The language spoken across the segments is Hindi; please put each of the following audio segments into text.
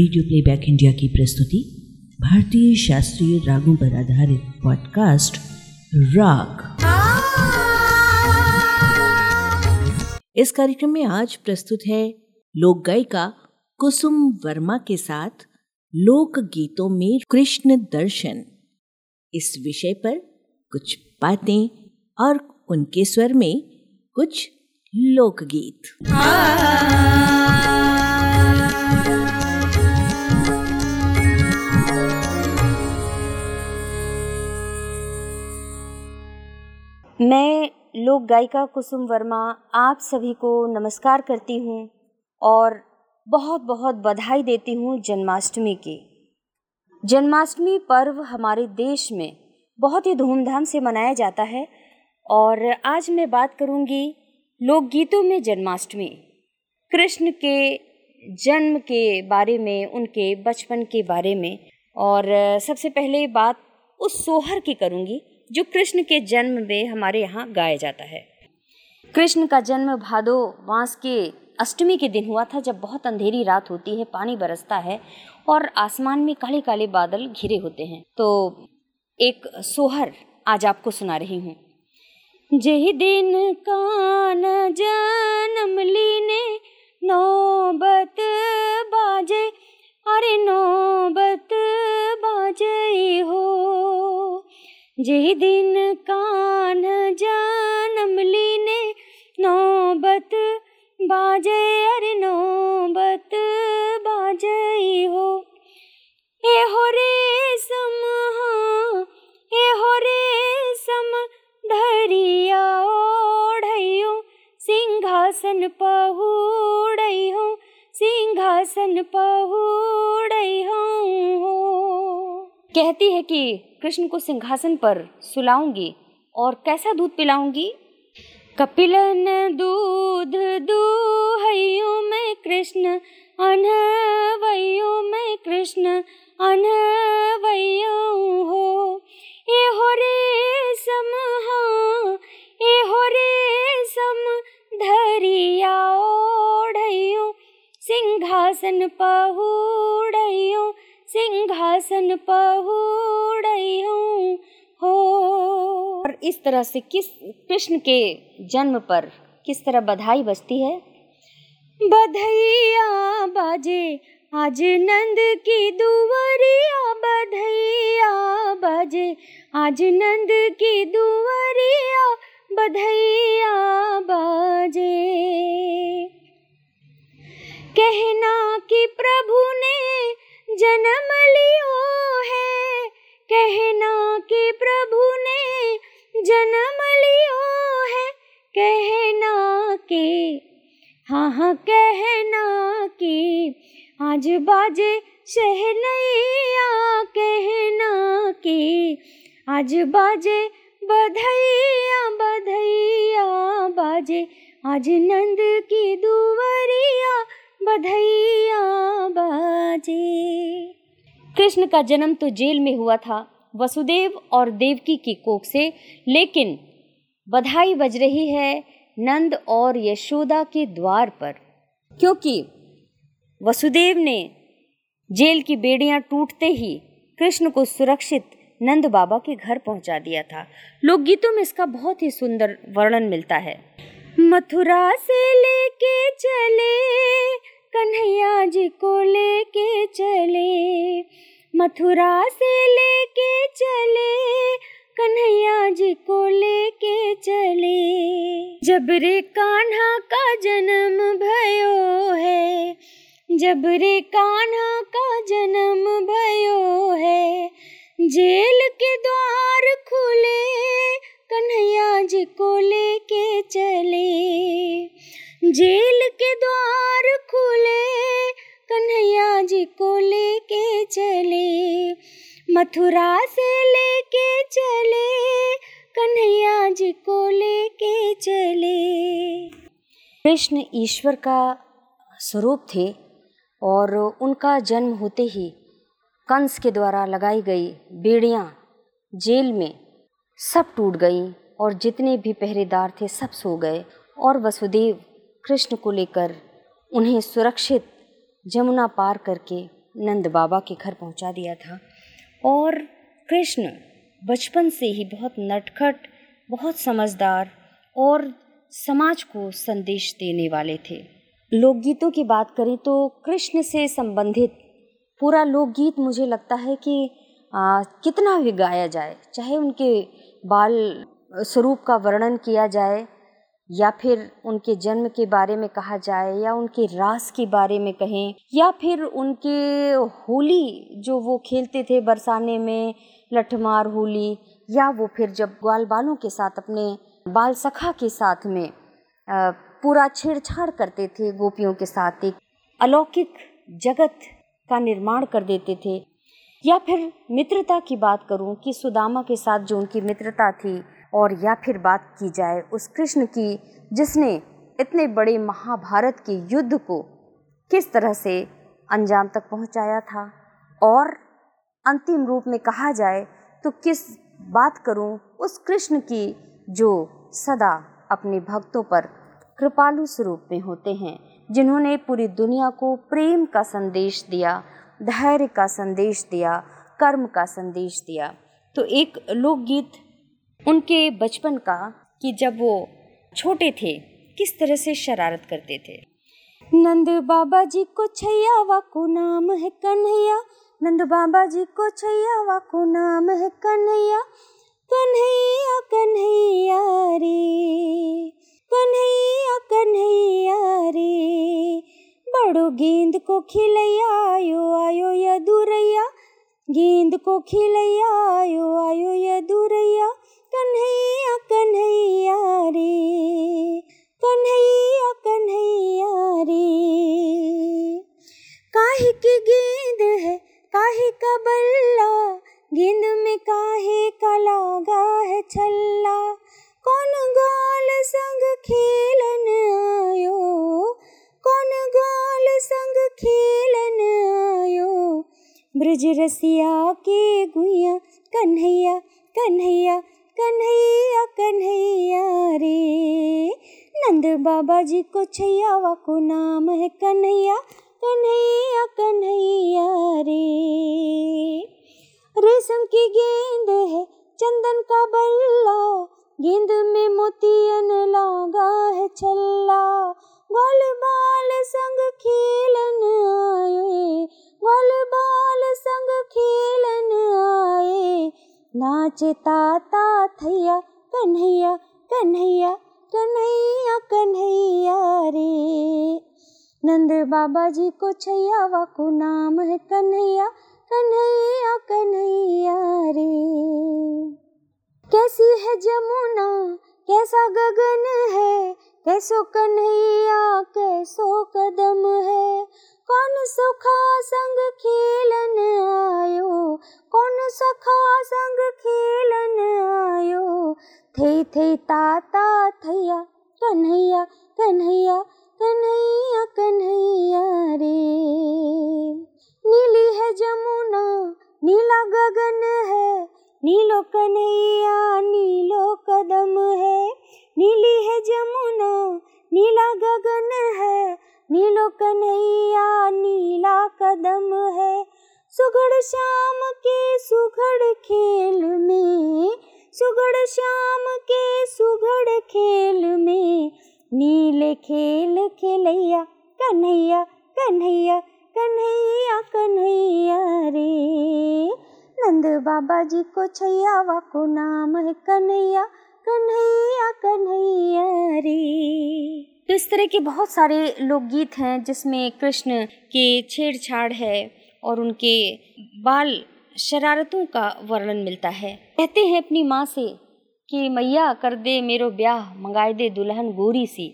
रेडियो प्लेबैक इंडिया की प्रस्तुति, भारतीय शास्त्रीय रागों पर आधारित पॉडकास्ट राग इस कार्यक्रम में आज प्रस्तुत है लोक गायिका कुसुम वर्मा के साथ लोक गीतों में कृष्ण दर्शन। इस विषय पर कुछ बातें और उनके स्वर में कुछ लोकगीत। मैं लोक गायिका कुसुम वर्मा आप सभी को नमस्कार करती हूँ और बहुत बहुत बधाई देती हूँ जन्माष्टमी की। जन्माष्टमी पर्व हमारे देश में बहुत ही धूमधाम से मनाया जाता है और आज मैं बात करूँगी लोकगीतों में जन्माष्टमी, कृष्ण के जन्म के बारे में, उनके बचपन के बारे में और सबसे पहले बात उस सोहर की करूँगी। जो कृष्ण के जन्म में हमारे यहाँ गाया जाता है। कृष्ण का जन्म भादो मास के अष्टमी के दिन हुआ था, जब बहुत अंधेरी रात होती है, पानी बरसता है और आसमान में काले काले बादल घिरे होते हैं। तो एक सोहर आज आपको सुना रही हूँ। जही दिन कान जन्म लीने नौबत बाजे, अरे नौबत बाजे हो जे दिन कान कहती है कि कृष्ण को सिंहासन पर सुलाऊँगी और कैसा दूध पिलाऊँगी? कपिलन दूध दूहयो मैं कृष्ण अनवयो तरह से किस, कृष्ण के जन्म पर किस तरह बधाई बजती है? बधैया बाजे, आज नंद की दुवरिया बधैया बाजे, आज नंद की दुवरिया बधैया बाजे। कहना कि प्रभु ने जन्म लियो है, कहना कि प्रभु ने जन्म लियो है कहना के हाँ हाँ कहना कि, आज बाजे शहनैया कहना कि, आज बाजे बधैया बधैया बाजे, आज नंद की दुवरिया बधैया बाजे। कृष्ण का जन्म तो जेल में हुआ था। वसुदेव और देवकी की कोख से, लेकिन बधाई बज रही है नंद और यशोदा के द्वार पर। क्योंकि वसुदेव ने जेल की बेड़ियाँ टूटते ही कृष्ण को सुरक्षित नंद बाबा के घर पहुँचा दिया था। लोकगीतों में इसका बहुत ही सुंदर वर्णन मिलता है। मथुरा से लेके चले, कन्हैया जी को लेके चले मथुरा से लेके चले, कन्हैया जी को लेके चले। जब रे कान्हा का जन्म भयो है, जब रे कान्हा का जन्म भयो है, जेल के द्वार खुले, कन्हैया जी को लेके चले। जेल के द्वार चले, मथुरा से लेके चले, कन्हैया जी को लेके चले। कृष्ण ईश्वर का स्वरूप थे और उनका जन्म होते ही कंस के द्वारा लगाई गई बेड़ियाँ जेल में सब टूट गईं और जितने भी पहरेदार थे सब सो गए और वसुदेव कृष्ण को लेकर उन्हें सुरक्षित जमुना पार करके नंद बाबा के घर पहुँचा दिया था। और कृष्ण बचपन से ही बहुत नटखट बहुत समझदार और समाज को संदेश देने वाले थे। लोकगीतों की बात करें तो कृष्ण से संबंधित पूरा लोकगीत मुझे लगता है कि आ, कितना भी गाया जाए चाहे उनके बाल स्वरूप का वर्णन किया जाए या फिर उनके जन्म के बारे में कहा जाए या उनके रास के बारे में कहें या फिर उनके होली जो वो खेलते थे बरसाने में, लठमार होली या वो फिर जब ग्वाल बालों के साथ अपने बाल सखा के साथ में पूरा छेड़छाड़ करते थे गोपियों के साथ, एक अलौकिक जगत का निर्माण कर देते थे। या फिर मित्रता की बात करूँ कि सुदामा के साथ जो उनकी मित्रता थी और या फिर बात की जाए उस कृष्ण की, जिसने इतने बड़े महाभारत के युद्ध को किस तरह से अंजाम तक पहुँचाया था? और अंतिम रूप में कहा जाए तो किस बात करूँ उस कृष्ण की, जो सदा अपने भक्तों पर कृपालु स्वरूप में होते हैं, जिन्होंने पूरी दुनिया को प्रेम का संदेश दिया, धैर्य का संदेश दिया, कर्म का संदेश दिया। तो एक लोकगीत उनके बचपन का कि जब वो छोटे थे, किस तरह से शरारत करते थे? नंद बाबा जी को छैया वा को नाम है कन्हैया। नंद बाबा जी को छैया वा को नाम है कन्हैया। कन्हैया कन्हैया रे, कन्हैया कन्हैया रे। बड़ो गेंद को खिलैया, आयो आयो या दूरैया गेंद को खिलैया, आयो आयो या दूरैया कन्हैया कन्हैया रे, कन्हैया कन्हैया रे। काहे की गेंद है, काहे का बल्ला, गेंद में काहे का लागा है छल्ला। कौन गाल संग खेलन आयो, कौन गाल संग खेलन आयो। ब्रज रसिया के गुया कन्हैया कन्हैया कन्हैया कन्हैया रे। नंद बाबा जी को छैयावा को नाम है कन्हैया कन्हैया कन्हैया रे। रेशम की गेंद है, चंदन का बल्ला। गेंद में मोतियन लागा है छल्ला। गोल बाल संग खेलन आए, गोल बाल संग खेलन आए। नाचे ताता थैया कन्हैया कन्हैया कन्हैया कन्हैया रे। नंद बाबा जी को छैया वा को नाम है कन्हैया कन्हैया कन्हैया रे। कैसी है जमुना, कैसा गगन है, कैसो कन्हैया, कैसो कदम है। कौन सुखा संग खेलन आयो, कौन सखा संग आयो थे थे ताता थैया, कन्हैया कन्हैया कन्हैया कन्हैया रे। नीली है जमुना, नीला गगन है, नीलो कन्हैया, नीलो कदम है। नीली है जमुना, नीला गगन है, नीलो कन्हैया, नीला कदम है। सुगड़ श्याम के सुघड़ खेल में सुगड़ श्याम के सुघड़ खेल में, नीले खेल खेलैया, कन्हैया कन्हैया कन्हैया कन्हैया रे। नंद बाबा जी को छैया वा को नाम है कन्हैया कन्हैया कन्हैया रे। तो इस तरह के बहुत सारे लोकगीत हैं जिसमें कृष्ण के छेड़छाड़ है और उनके बाल शरारतों का वर्णन मिलता है। कहते हैं अपनी माँ से कि, मैया, कर दे मेरो ब्याह, मंगाए दे दुल्हन गोरी सी।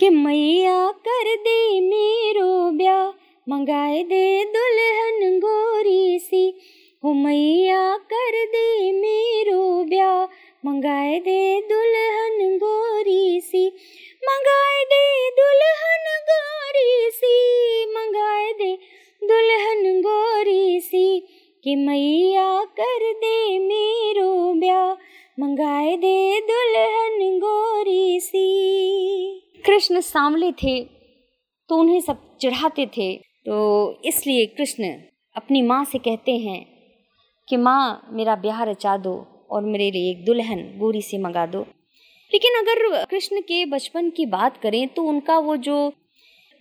कि, मैया, कर दे मेरो ब्याह, मंगाए दे दुल्हन गोरी सी। हो, मैया, कर दे मेरो ब्याह, मंगाए दे दुल्हन गोरी सी। मंगाए दे दुल्हन गोरी सी, मंगाए दे दुल्हन गोरी सी। कि मैया कर दे मेरो ब्याह, मंगाए दे दुल्हन गोरी सी। कृष्ण सांवले थे तो उन्हें सब चढ़ाते थे। तो इसलिए कृष्ण अपनी माँ से कहते हैं कि, माँ, मेरा ब्याह रचा दो और मेरे लिए एक दुल्हन गोरी से मंगा दो। लेकिन अगर कृष्ण के बचपन की बात करें तो उनका वो जो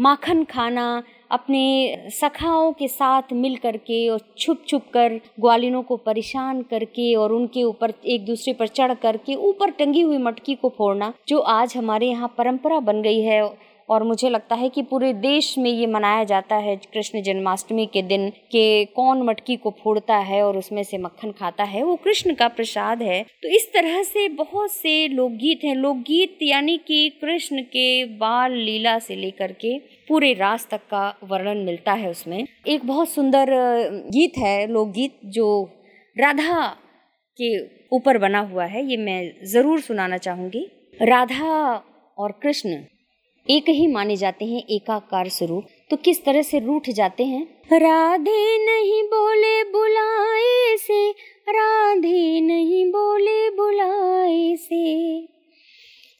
माखन खाना अपने सखाओं के साथ मिल करके और छुप छुप कर ग्वालिनों को परेशान करके और उनके ऊपर एक दूसरे पर चढ़ करके ऊपर टंगी हुई मटकी को फोड़ना, जो आज हमारे यहाँ परंपरा बन गई है। और मुझे लगता है कि पूरे देश में ये मनाया जाता है कृष्ण जन्माष्टमी के दिन के कौन मटकी को फोड़ता है और उसमें से मक्खन खाता है, वो कृष्ण का प्रसाद है। तो इस तरह से बहुत से लोकगीत हैं। लोकगीत यानी कि कृष्ण के बाल लीला से लेकर के पूरे रास तक का वर्णन मिलता है उसमें। एक बहुत सुंदर गीत है, लोकगीत जो राधा के ऊपर बना हुआ है, ये मैं ज़रूर सुनाना चाहूँगी। राधा और कृष्ण एक ही माने जाते हैं, एकाकार स्वरूप। तो किस तरह से रूठ जाते हैं? राधे नहीं बोले बुलाए से, राधे नहीं बोले बुलाए से।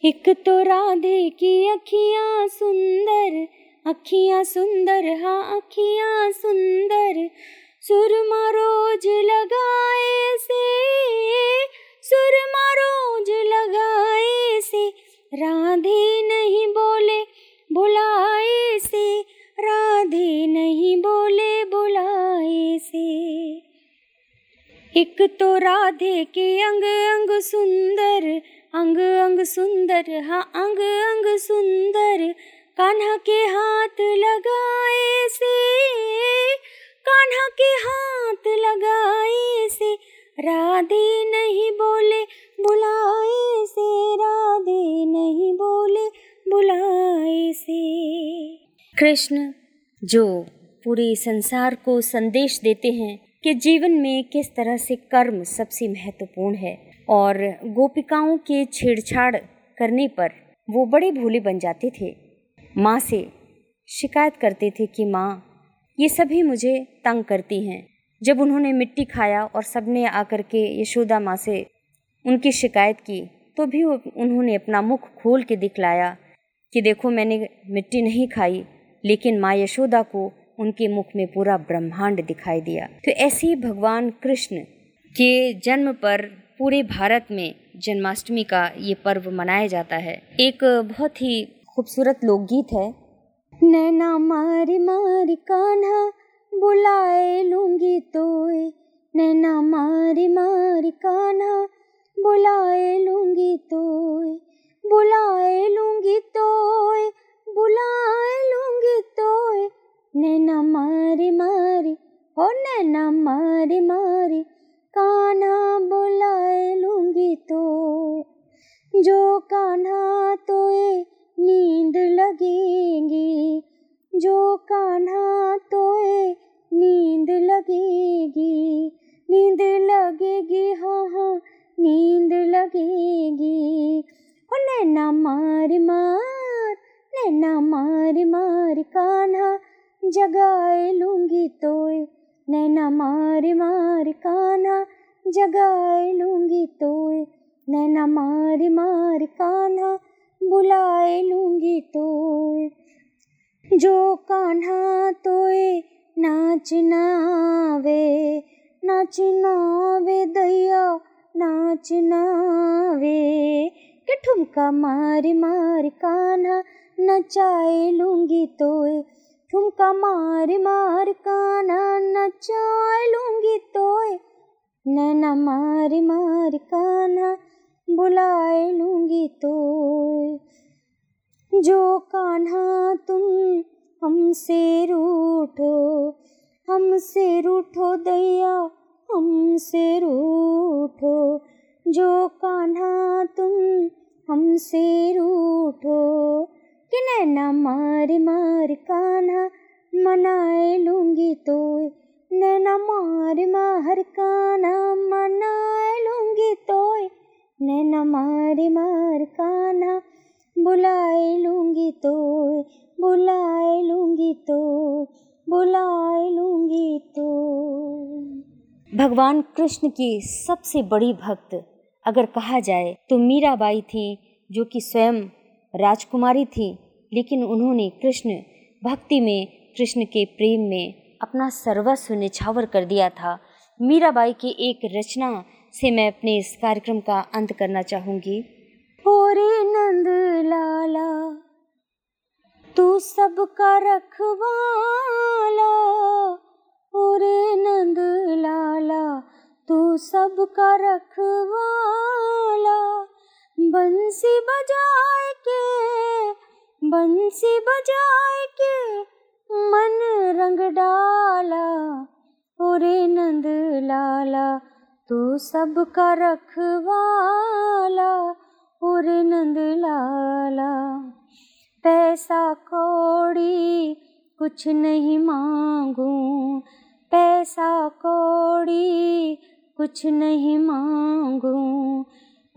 एक तो राधे की अखियाँ सुंदर अखियाँ सुंदर हाँ अखियाँ सुंदर। सुरमा रोज लगाए से, सुरमा रोज लगाए से राधे नहीं बोले बुलाए से, राधे नहीं बोले बुलाए से। एक तो राधे के अंग अंग सुंदर, अंग अंग सुंदर हाँ अंग अंग सुंदर। कान्हा के हाथ लगाए से, कान्हा के हाथ लगाए से, राधे नहीं बोले बुलाए से राधे नहीं बोले, बुलाए से। कृष्ण जो पूरे संसार को संदेश देते हैं कि जीवन में किस तरह से कर्म सबसे महत्वपूर्ण है और गोपिकाओं के छेड़छाड़ करने पर वो बड़े भोले बन जाते थे। माँ से शिकायत करते थे कि, माँ, ये सभी मुझे तंग करती हैं। जब उन्होंने मिट्टी खाया और सबने आकर के यशोदा माँ से उनकी शिकायत की तो भी उन्होंने अपना मुख खोल के दिखलाया कि देखो मैंने मिट्टी नहीं खाई, लेकिन माँ यशोदा को उनके मुख में पूरा ब्रह्मांड दिखाई दिया। तो ऐसे ही भगवान कृष्ण के जन्म पर पूरे भारत में जन्माष्टमी का ये पर्व मनाया जाता है। एक बहुत ही खूबसूरत लोकगीत है। नैना मारी मारी कान्हा, बुलाए लूँगी तो नैना मारी मारी कान्हा बुलाए लूँगी तो बुलाए लूँगी तो बुलाए लूँगी तो नैना मारी मारी हो नैना मारी मारी काना बुलाए लूँगी तो जो कान्हा तो नींद लगेगी। जो कान्हा तो नींद लगेगी। नींद लगेगी जगाए लूँगी तो नैना मार मार कान्हा बुलाए लूँगी तो। जो कान्हा तोए नाच नावे नाच नावे दैया, नाच नावे। के ठुमका मार मार कान्हा नचाए लूँगी तोए, ठुमका मार मार कान्हा नचाए लूँगी तोए। नैना मार मार काना बुलाए लूँगी तो जो कान्हा, तुम हमसे रूठो हमसे रूठो दैया, हमसे रूठो। जो कान्हा, तुम हमसे रूठो। कि नैना मार मार कान्हा, मनाए लूँगी तो नैना मार मार कान्हा मना लूँगी तो नैना मार मार कान्हा बुलाए लूँगी तो बुलाए लूँगी तो बुलाए लूँगी तो भगवान कृष्ण की सबसे बड़ी भक्त अगर कहा जाए तो मीराबाई थी, जो कि स्वयं राजकुमारी थी, लेकिन उन्होंने कृष्ण, भक्ति में कृष्ण के प्रेम में अपना सर्वस्व निछावर कर दिया था। मीराबाई की एक रचना से मैं अपने इस कार्यक्रम का अंत करना चाहूँगी। ओरे नंद लाला, तू सबका रखवाला। ओरे नंद लाला, तू सबका रखवाला। बंसी बजाए के, बंसी बजाए के मन रंग डाला ओरे नंद लाला, तू सबका रखवाला ओरे नंद लाला। पैसा कौड़ी कुछ नहीं मांगू, पैसा कौड़ी कुछ नहीं मांगू।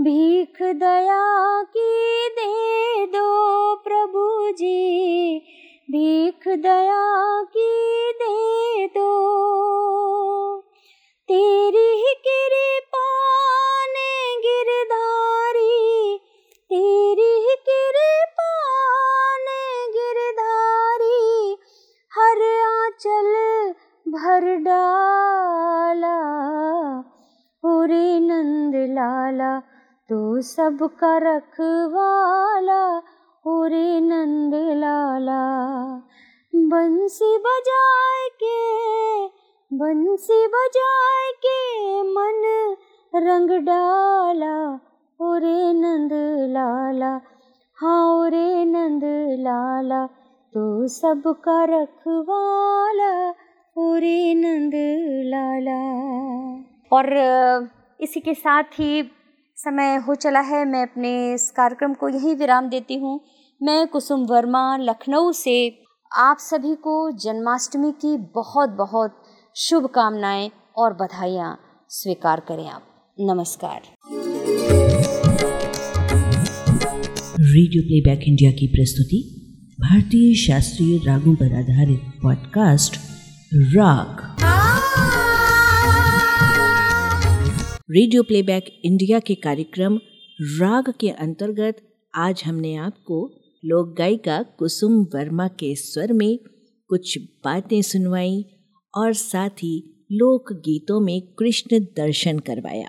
भीख दया की दे दो प्रभु जी भीख दया की दे दो। तेरी ही कृपा ने गिरधारी, तेरी ही कृपा ने गिरधारी, हर आंचल भर डाला। ओरे नंद लाला, तू सब सबका रखवाला। ओरे नंद लाला बंसी बजाए के बंसी बजाए के मन रंग डाला। ओरे नंद लाला हाँ ओरे नंद लाला तू सबका रखवाला, ओरे नंद लाला और इसी के साथ ही समय हो चला है, मैं अपने इस कार्यक्रम को यहीं विराम देती हूँ। मैं कुसुम वर्मा, लखनऊ से आप सभी को जन्माष्टमी की बहुत बहुत शुभकामनाएँ और बधाइयाँ स्वीकार करें आप। नमस्कार। रेडियो प्लेबैक इंडिया की प्रस्तुति, भारतीय शास्त्रीय रागों पर आधारित पॉडकास्ट, राग। रेडियो प्लेबैक इंडिया के कार्यक्रम राग के अंतर्गत आज हमने आपको लोक गायिका कुसुम वर्मा के स्वर में कुछ बातें सुनवाई और साथ ही लोक गीतों में कृष्ण दर्शन करवाया।